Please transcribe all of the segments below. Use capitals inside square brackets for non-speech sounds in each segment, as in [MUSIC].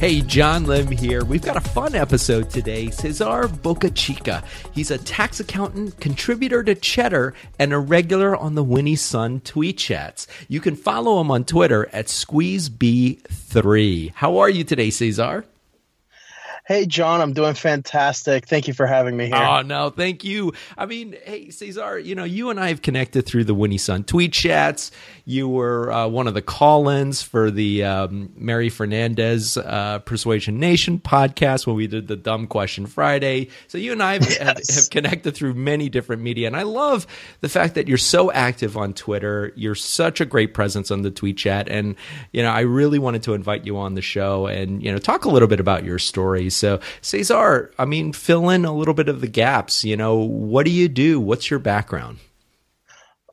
Hey, John Lim here. We've got a fun episode today. Cesar Bocachica. He's a tax accountant, contributor to Cheddar, and a regular on the Winnie Sun tweet chats. You can follow him on Twitter at SqueezeB3. How are you today, Cesar? Hey, John, I'm doing fantastic. Thank you for having me here. Oh, no, thank you. I mean, hey, Cesar, you know, you and I have connected through the Winnie Sun tweet chats. You were uh, one of the call ins for the um, Mary Fernandez uh, Persuasion Nation podcast when we did the Dumb Question Friday. So you and I have, yes. have, have connected through many different media. And I love the fact that you're so active on Twitter. You're such a great presence on the tweet chat. And, you know, I really wanted to invite you on the show and, you know, talk a little bit about your stories. So, Cesar, I mean, fill in a little bit of the gaps. You know, what do you do? What's your background?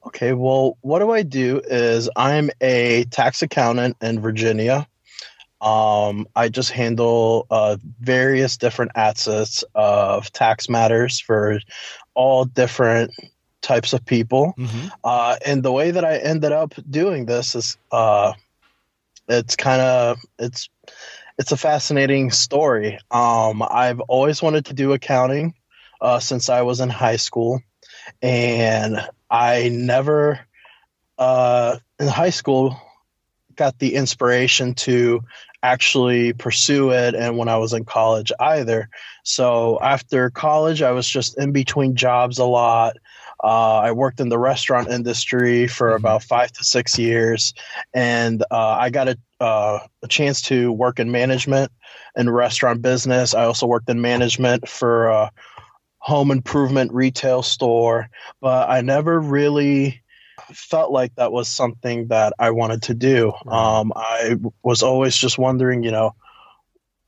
Okay, well, what do I do is I'm a tax accountant in Virginia. Um, I just handle uh, various different assets of tax matters for all different types of people. Mm-hmm. Uh, and the way that I ended up doing this is uh, it's kind of it's it's a fascinating story. Um, I've always wanted to do accounting uh, since I was in high school, and I never uh, in high school got the inspiration to actually pursue it and when I was in college either. So after college I was just in between jobs a lot. Uh, I worked in the restaurant industry for mm-hmm. about five to six years, and uh, I got a, uh, a chance to work in management and restaurant business. I also worked in management for a home improvement retail store, but I never really felt like that was something that I wanted to do. Um, I was always just wondering, you know,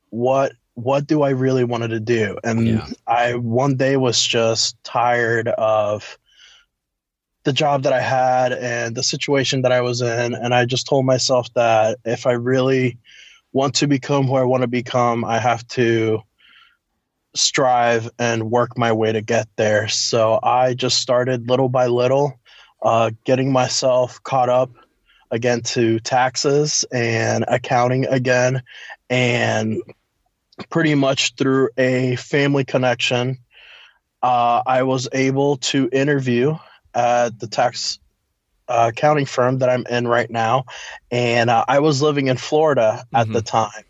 what what do I really wanted to do? And yeah. I one day was just tired of the job that I had and the situation that I was in. And I just told myself that if I really want to become who I want to become, I have to strive and work my way to get there. So I just started little by little, uh, getting myself caught up again to taxes and accounting again. And pretty much through a family connection, uh, I was able to interview at the tax uh, accounting firm that I'm in right now, and uh, I was living in Florida at mm-hmm. the time.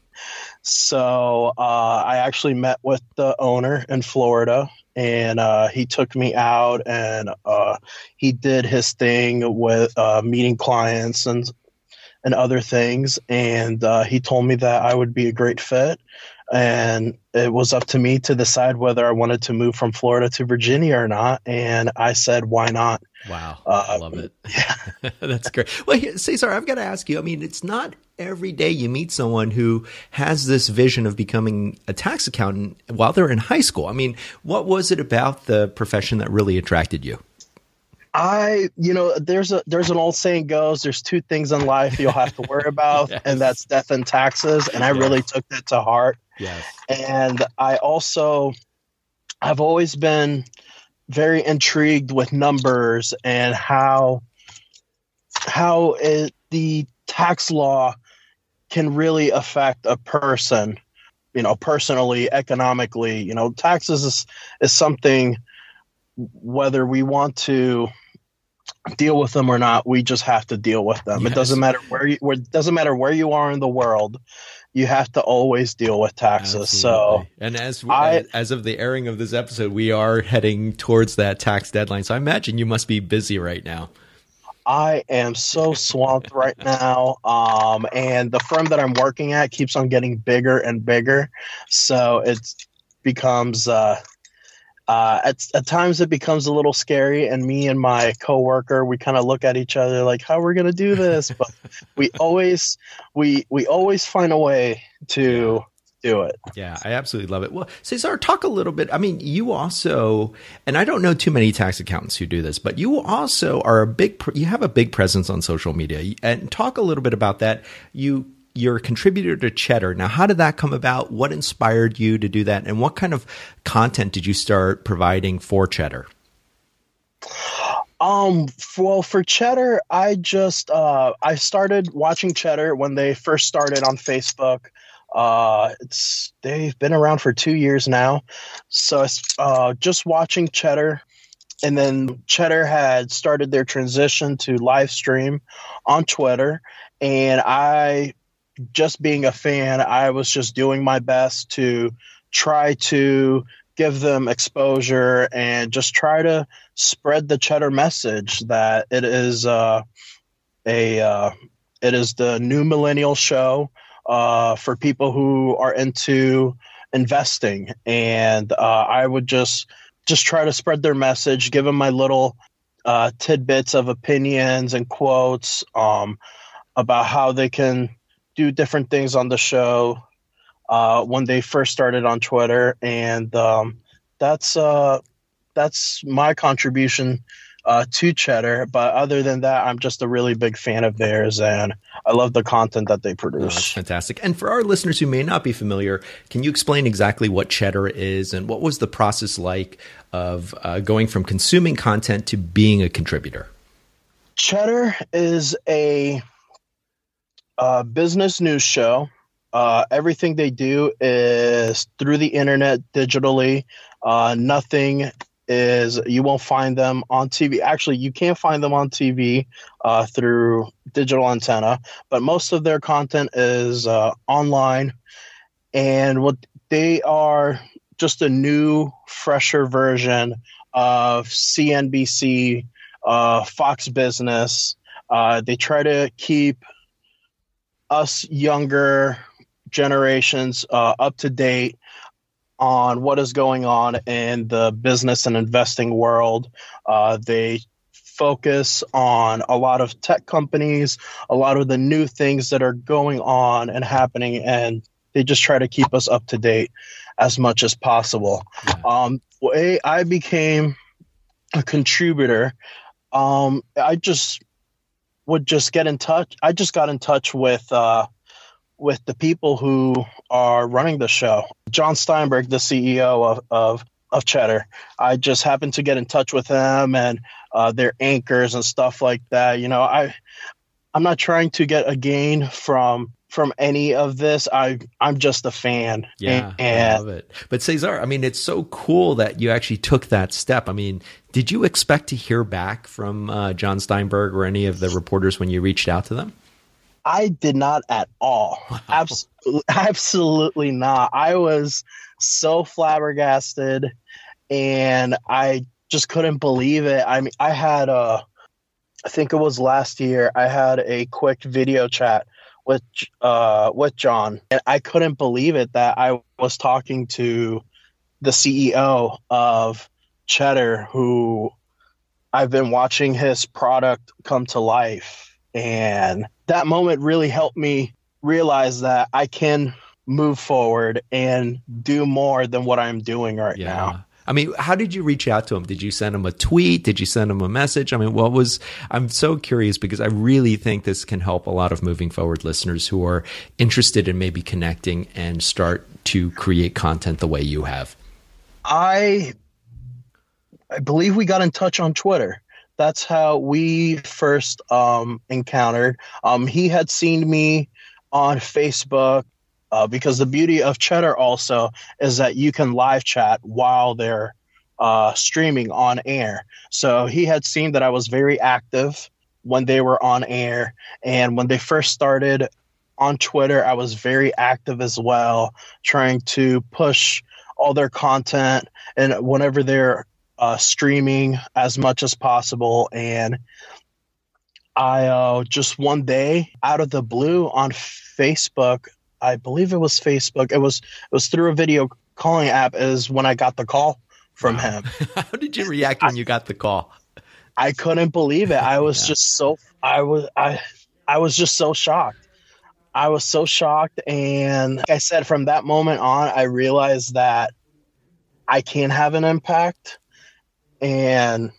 So uh, I actually met with the owner in Florida, and uh, he took me out, and uh, he did his thing with uh, meeting clients and and other things, and he told me that I would be a great fit and it was up to me to decide whether I wanted to move from Florida to Virginia or not. And I said, why not? Wow. Uh, I love it. [LAUGHS] Yeah. [LAUGHS] That's great. Well, Cesar, I've got to ask you I mean, it's not every day you meet someone who has this vision of becoming a tax accountant while they're in high school. I mean, what was it about the profession that really attracted you? I, you know, there's a there's an old saying goes, there's two things in life you'll have to worry [LAUGHS] about, yes. and that's death and taxes. And I really took that to heart. Yes. And I also I've always been very intrigued with numbers and how how it, the tax law can really affect a person, you know, personally, economically. You know, taxes is, is something whether we want to deal with them or not, we just have to deal with them. Yes. It doesn't matter where you where, it doesn't matter where you are in the world. You have to always deal with taxes. Absolutely. So, and as we, I, as of the airing of this episode, we are heading towards that tax deadline. So, I imagine you must be busy right now. I am so swamped right now. Um, and the firm that I'm working at keeps on getting bigger and bigger. So it becomes uh, uh, at, at times it becomes a little scary and me and my coworker we kind of look at each other like how we're gonna do [LAUGHS] this? But we always we we always find a way to do it. Yeah i absolutely love it. Well cesar talk a little bit i mean you also and i don't know too many tax accountants who do this but you also are a big you have a big presence on social media and talk a little bit about that. You you're a contributor to Cheddar. Now, how did that come about? What inspired you to do that? And what kind of content did you start providing for Cheddar? Um, well, for Cheddar, I just uh, I started watching Cheddar when they first started on Facebook. Uh, it's they've been around for two years now, so uh, just watching Cheddar, and then Cheddar had started their transition to live stream on Twitter, and I, just being a fan, I was just doing my best to try to give them exposure and just try to spread the cheddar message that it is uh, a uh, it is the new millennial show uh, for people who are into investing, and uh, I would just just try to spread their message, give them my little uh, tidbits of opinions and quotes um, about how they can do different things on the show uh, when they first started on Twitter, and um, that's uh, that's my contribution uh, to Cheddar. But other than that, I'm just a really big fan of theirs, and I love the content that they produce. Oh, fantastic! And for our listeners who may not be familiar, can you explain exactly what Cheddar is and what was the process like of uh, going from consuming content to being a contributor? Cheddar is a uh, business news show. Uh, everything they do is through the internet digitally. Uh, nothing is you won't find them on TV. Actually, you can't find them on TV uh, through digital antenna, but most of their content is uh, online. And what they are just a new, fresher version of CNBC, uh, Fox Business. Uh, they try to keep us younger generations uh, up to date on what is going on in the business and investing world. Uh, they focus on a lot of tech companies, a lot of the new things that are going on and happening, and they just try to keep us up to date as much as possible. Um, I became a contributor. Um, I just would just get in touch. I just got in touch with uh, with the people who are running the show. Jon Steinberg, the CEO of, of, of Cheddar. I just happened to get in touch with them and uh, their anchors and stuff like that. You know, I I'm not trying to get a gain from from any of this. I I'm just a fan. Yeah, and, I love it. But Cesar, I mean, it's so cool that you actually took that step. I mean, did you expect to hear back from uh, Jon Steinberg or any of the reporters when you reached out to them? I did not at all. Wow. Abs- absolutely not. I was so flabbergasted and I just couldn't believe it. I mean, I had a, I think it was last year, I had a quick video chat with uh with Jon and I couldn't believe it that I was talking to the CEO of Cheddar who I've been watching his product come to life and that moment really helped me realize that I can move forward and do more than what I'm doing right yeah. now. I mean, how did you reach out to him? Did you send him a tweet? Did you send him a message? I mean, what was, I'm so curious because I really think this can help a lot of moving forward listeners who are interested in maybe connecting and start to create content the way you have. I, I believe we got in touch on Twitter that's how we first um, encountered. Um, he had seen me on Facebook uh, because the beauty of Cheddar also is that you can live chat while they're uh, streaming on air. So he had seen that I was very active when they were on air. And when they first started on Twitter, I was very active as well, trying to push all their content. And whenever they're uh, streaming as much as possible. And I uh, just one day out of the blue on Facebook, I believe it was Facebook. It was it was through a video calling app. Is when I got the call from him. [LAUGHS] How did you react when I, you got the call? I couldn't believe it. I was yeah. just so I was I I was just so shocked. I was so shocked, and like I said, from that moment on, I realized that I can have an impact and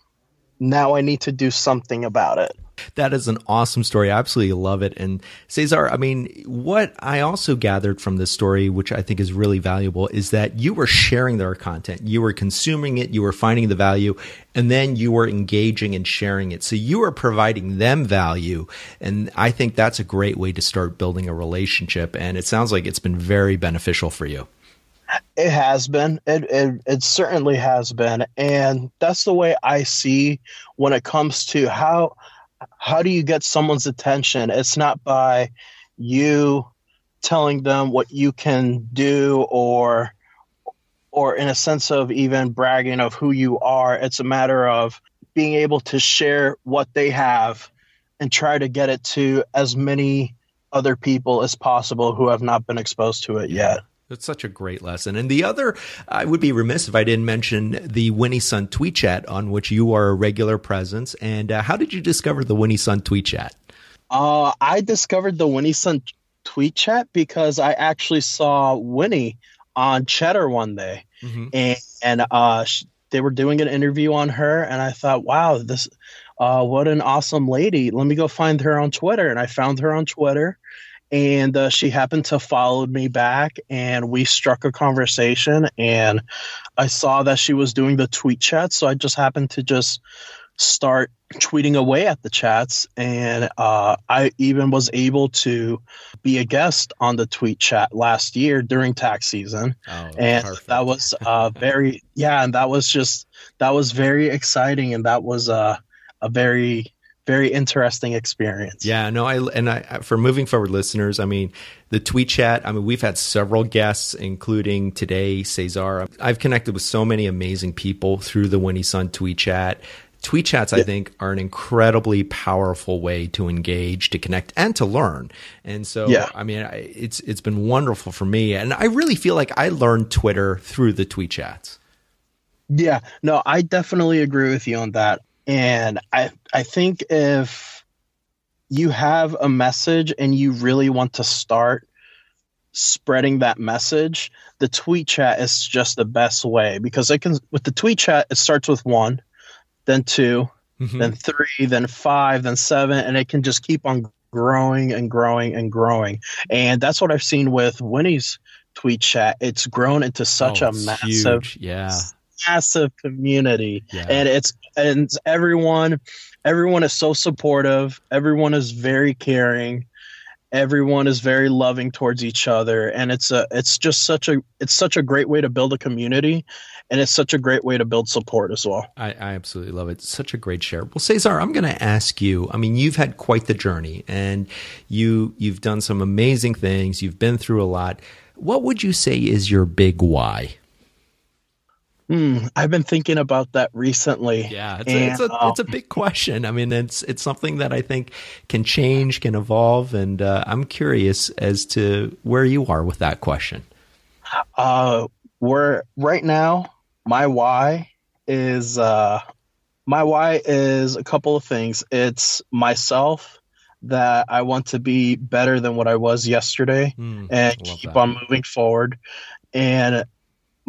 now I need to do something about it. That is an awesome story. I absolutely love it. And Cesar, I mean, what I also gathered from this story, which I think is really valuable, is that you were sharing their content. You were consuming it, you were finding the value, and then you were engaging and sharing it. So you were providing them value. And I think that's a great way to start building a relationship. And it sounds like it's been very beneficial for you. It has been. It, it it certainly has been, and that's the way I see when it comes to how how do you get someone's attention? It's not by you telling them what you can do or or in a sense of even bragging of who you are. It's a matter of being able to share what they have and try to get it to as many other people as possible who have not been exposed to it yet. It's such a great lesson. And the other, I would be remiss if I didn't mention the Winnie Sun tweet chat on which you are a regular presence. And uh, how did you discover the Winnie Sun tweet chat? Uh, I discovered the Winnie Sun tweet chat because I actually saw Winnie on Cheddar one day, mm-hmm. and, and uh, she, they were doing an interview on her, and I thought, wow, this, uh, what an awesome lady. Let me go find her on Twitter, and I found her on Twitter, and uh, she happened to follow me back and we struck a conversation and i saw that she was doing the tweet chat so i just happened to just start tweeting away at the chats and uh, i even was able to be a guest on the tweet chat last year during tax season oh, and perfect. that was uh, very yeah and that was just that was very exciting and that was uh, a very very interesting experience. Yeah, no, I and I for moving forward listeners, I mean, the tweet chat, I mean, we've had several guests including today Cesar. I've connected with so many amazing people through the Winnie Sun tweet chat. Tweet chats, I think, are an incredibly powerful way to engage, to connect, and to learn. And so, yeah. I mean, it's it's been wonderful for me, and I really feel like I learned Twitter through the tweet chats. Yeah, no, I definitely agree with you on that. And I I think if you have a message and you really want to start spreading that message, the tweet chat is just the best way because it can with the tweet chat it starts with one, then 2 mm-hmm. then three, then five, then seven, and it can just keep on growing and growing and growing. And that's what I've seen with Winnie's tweet chat. It's grown into such oh, a massive, huge. yeah, massive community, yeah. and it's and everyone everyone is so supportive. Everyone is very caring. Everyone is very loving towards each other, and it's a it's just such a it's such a great way to build a community, and it's such a great way to build support as well. I, I absolutely love it. It's such a great share. Well, Cesar, I'm going to ask you. I mean, you've had quite the journey, and you you've done some amazing things. You've been through a lot. What would you say is your big why? Hmm, I've been thinking about that recently. Yeah, it's, and, a, it's, a, um, it's a big question. I mean, it's it's something that I think can change, can evolve, and uh, I'm curious as to where you are with that question. Uh, we're right now. My why is uh, my why is a couple of things. It's myself that I want to be better than what I was yesterday mm, and keep that. on moving forward. And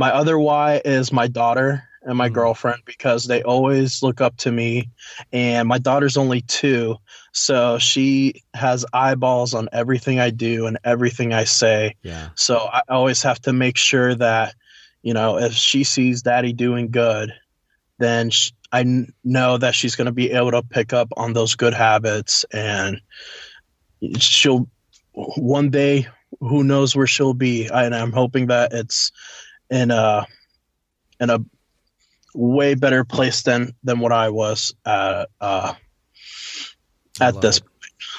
my other why is my daughter and my mm. girlfriend because they always look up to me and my daughter's only 2 so she has eyeballs on everything I do and everything I say. Yeah. So I always have to make sure that you know if she sees daddy doing good then she, I know that she's going to be able to pick up on those good habits and she'll one day who knows where she'll be and I'm hoping that it's in a in a way better place than than what I was uh, uh, at this. It.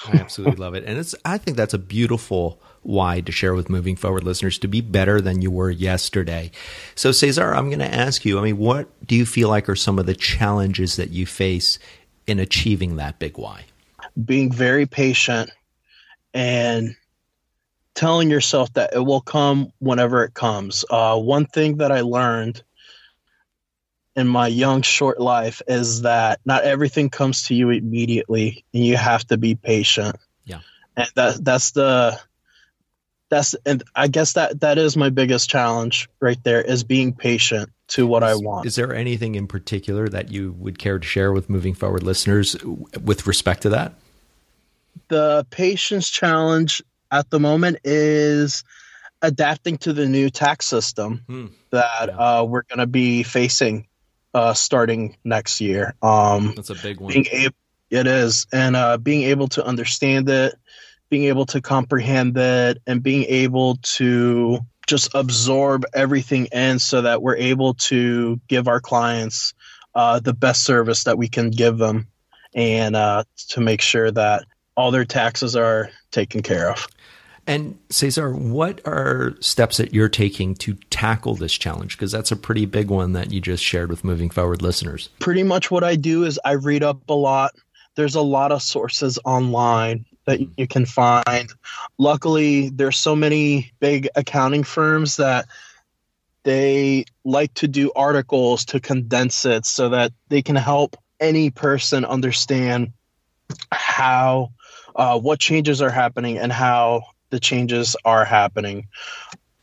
I absolutely love it, and it's. I think that's a beautiful why to share with moving forward listeners to be better than you were yesterday. So, Cesar, I'm going to ask you. I mean, what do you feel like are some of the challenges that you face in achieving that big why? Being very patient and telling yourself that it will come whenever it comes. Uh, one thing that I learned in my young short life is that not everything comes to you immediately, and you have to be patient. Yeah, and that that's the that's and I guess that that is my biggest challenge right there is being patient to what is, I want. Is there anything in particular that you would care to share with moving forward listeners with respect to that? The patience challenge at the moment is adapting to the new tax system hmm. that yeah. uh, we're going to be facing uh, starting next year. Um, That's a big one. Being able, it is, and uh, being able to understand it, being able to comprehend it, and being able to just absorb everything in, so that we're able to give our clients uh, the best service that we can give them, and uh, to make sure that all their taxes are taken care of. And Cesar, what are steps that you're taking to tackle this challenge? Because that's a pretty big one that you just shared with moving forward listeners. Pretty much what I do is I read up a lot. There's a lot of sources online that you can find. Luckily, there's so many big accounting firms that they like to do articles to condense it so that they can help any person understand how uh, what changes are happening and how the changes are happening.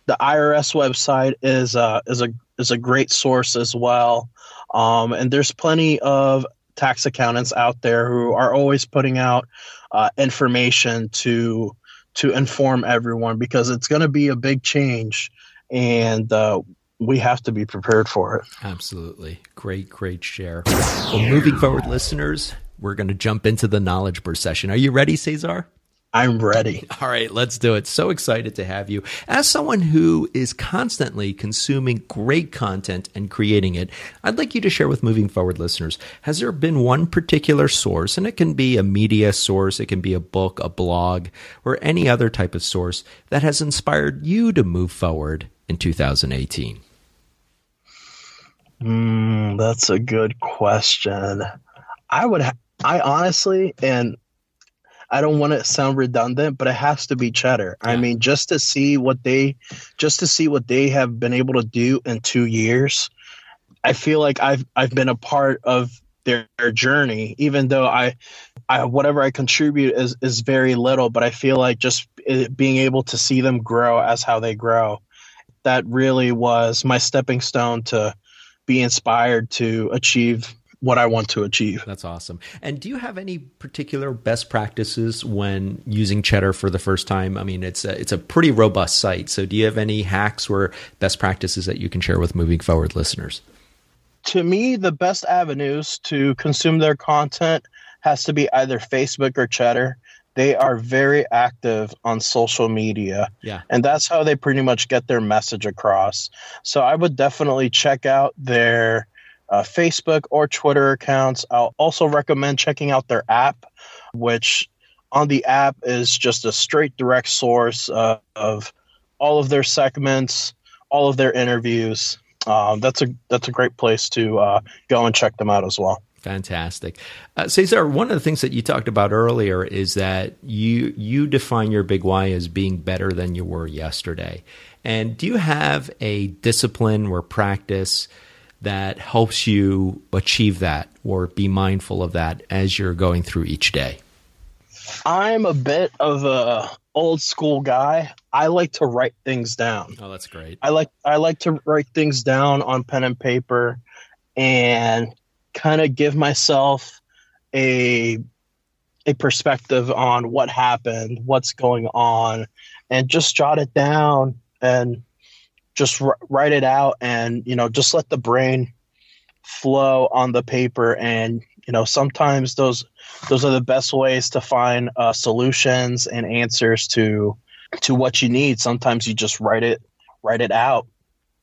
The IRS website is uh, is a is a great source as well, um, and there's plenty of tax accountants out there who are always putting out uh, information to to inform everyone because it's going to be a big change, and uh, we have to be prepared for it. Absolutely, great, great share. Well, moving forward, listeners, we're going to jump into the knowledge burst session. Are you ready, Cesar? I'm ready. [LAUGHS] All right, let's do it. So excited to have you. As someone who is constantly consuming great content and creating it, I'd like you to share with moving forward listeners has there been one particular source, and it can be a media source, it can be a book, a blog, or any other type of source that has inspired you to move forward in 2018? Mm, that's a good question. I would, ha- I honestly, and I don't want to sound redundant, but it has to be cheddar. Yeah. I mean, just to see what they just to see what they have been able to do in 2 years. I feel like I've I've been a part of their, their journey even though I I whatever I contribute is is very little, but I feel like just being able to see them grow as how they grow that really was my stepping stone to be inspired to achieve what I want to achieve. That's awesome. And do you have any particular best practices when using Cheddar for the first time? I mean, it's a, it's a pretty robust site. So do you have any hacks or best practices that you can share with moving forward listeners? To me, the best avenues to consume their content has to be either Facebook or Cheddar. They are very active on social media. Yeah. And that's how they pretty much get their message across. So I would definitely check out their uh, Facebook or Twitter accounts. I'll also recommend checking out their app, which on the app is just a straight direct source uh, of all of their segments, all of their interviews. Um, that's a that's a great place to uh, go and check them out as well. Fantastic, uh, Cesar. One of the things that you talked about earlier is that you you define your big why as being better than you were yesterday. And do you have a discipline or practice? That helps you achieve that or be mindful of that as you're going through each day? I'm a bit of a old school guy. I like to write things down. Oh, that's great. I like I like to write things down on pen and paper and kind of give myself a a perspective on what happened, what's going on, and just jot it down and just r- write it out and you know just let the brain flow on the paper and you know sometimes those those are the best ways to find uh, solutions and answers to to what you need sometimes you just write it write it out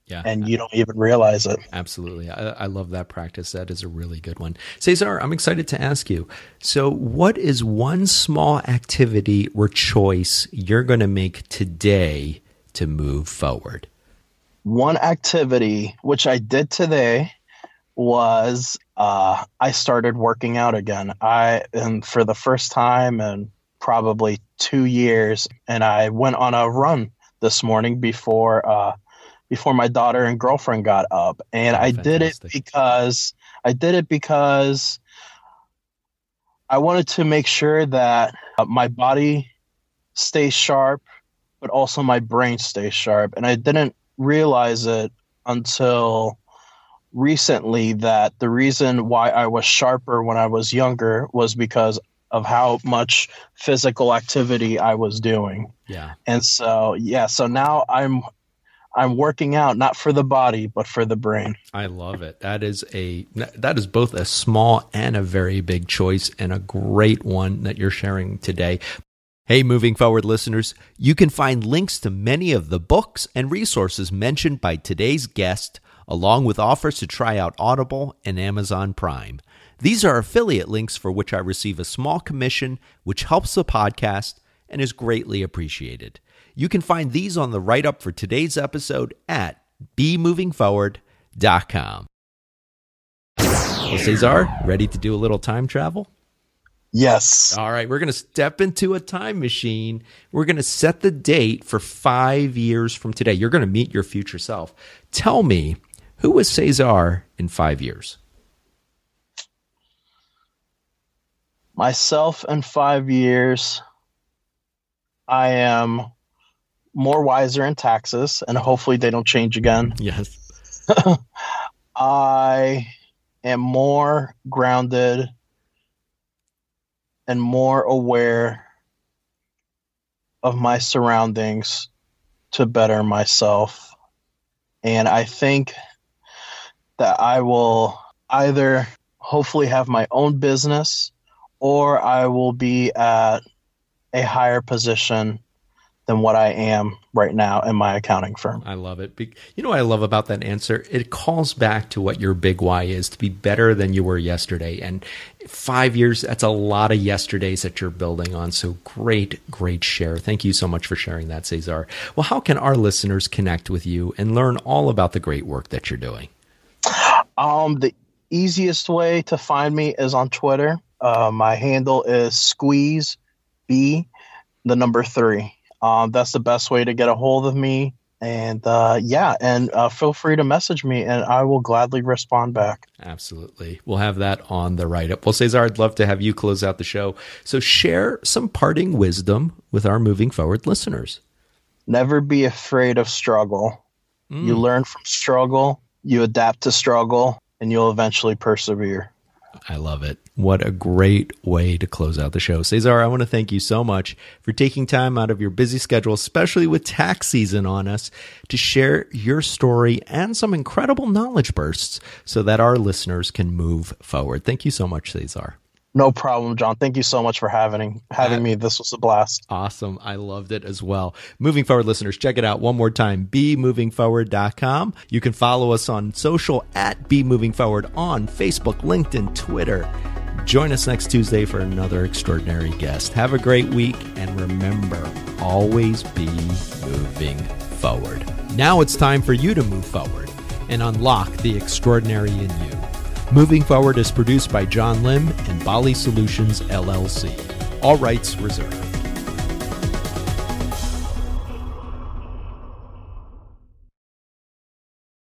yeah. And you don't even realize it. Absolutely. I, I, love that practice. That is a really good one. Cesar, I'm excited to ask you. So, what is one small activity or choice you're going to make today to move forward? One activity which I did today was uh, I started working out again. I and for the first time in probably two years, and I went on a run this morning before uh, before my daughter and girlfriend got up, and oh, I fantastic. did it because I did it because I wanted to make sure that uh, my body stays sharp, but also my brain stays sharp, and I didn't realize it until recently that the reason why I was sharper when I was younger was because of how much physical activity I was doing. Yeah. And so, yeah, so now I'm I'm working out not for the body but for the brain. I love it. That is a that is both a small and a very big choice and a great one that you're sharing today. Hey, moving forward listeners, you can find links to many of the books and resources mentioned by today's guest along with offers to try out Audible and Amazon Prime. These are affiliate links for which I receive a small commission, which helps the podcast and is greatly appreciated. You can find these on the write up for today's episode at bemovingforward.com. Well, Cesar, ready to do a little time travel? Yes. All right, we're going to step into a time machine. We're going to set the date for five years from today. You're going to meet your future self. Tell me, who was Cesar in five years? Myself in five years, I am more wiser in taxes, and hopefully they don't change again. Yes. [LAUGHS] I am more grounded and more aware of my surroundings to better myself. And I think that I will either hopefully have my own business or I will be at a higher position than what I am right now in my accounting firm. I love it. You know what I love about that answer? It calls back to what your big why is to be better than you were yesterday. And five years, that's a lot of yesterdays that you're building on. So great, great share. Thank you so much for sharing that, Cesar. Well, how can our listeners connect with you and learn all about the great work that you're doing? Um, the easiest way to find me is on Twitter. Uh, my handle is squeeze b the number three. Um, that's the best way to get a hold of me. And uh, yeah, and uh, feel free to message me, and I will gladly respond back. Absolutely, we'll have that on the write up. Well, Cesar, I'd love to have you close out the show. So share some parting wisdom with our moving forward listeners. Never be afraid of struggle. Mm. You learn from struggle, you adapt to struggle, and you'll eventually persevere. I love it. What a great way to close out the show. Cesar, I want to thank you so much for taking time out of your busy schedule, especially with tax season on us, to share your story and some incredible knowledge bursts so that our listeners can move forward. Thank you so much, Cesar. No problem, John. Thank you so much for having having me. This was a blast. Awesome. I loved it as well. Moving forward, listeners, check it out one more time. BeMovingForward.com. You can follow us on social at BeMovingForward on Facebook, LinkedIn, Twitter. Join us next Tuesday for another extraordinary guest. Have a great week and remember, always be moving forward. Now it's time for you to move forward and unlock the extraordinary in you. Moving Forward is produced by John Lim and Bali Solutions LLC. All rights reserved.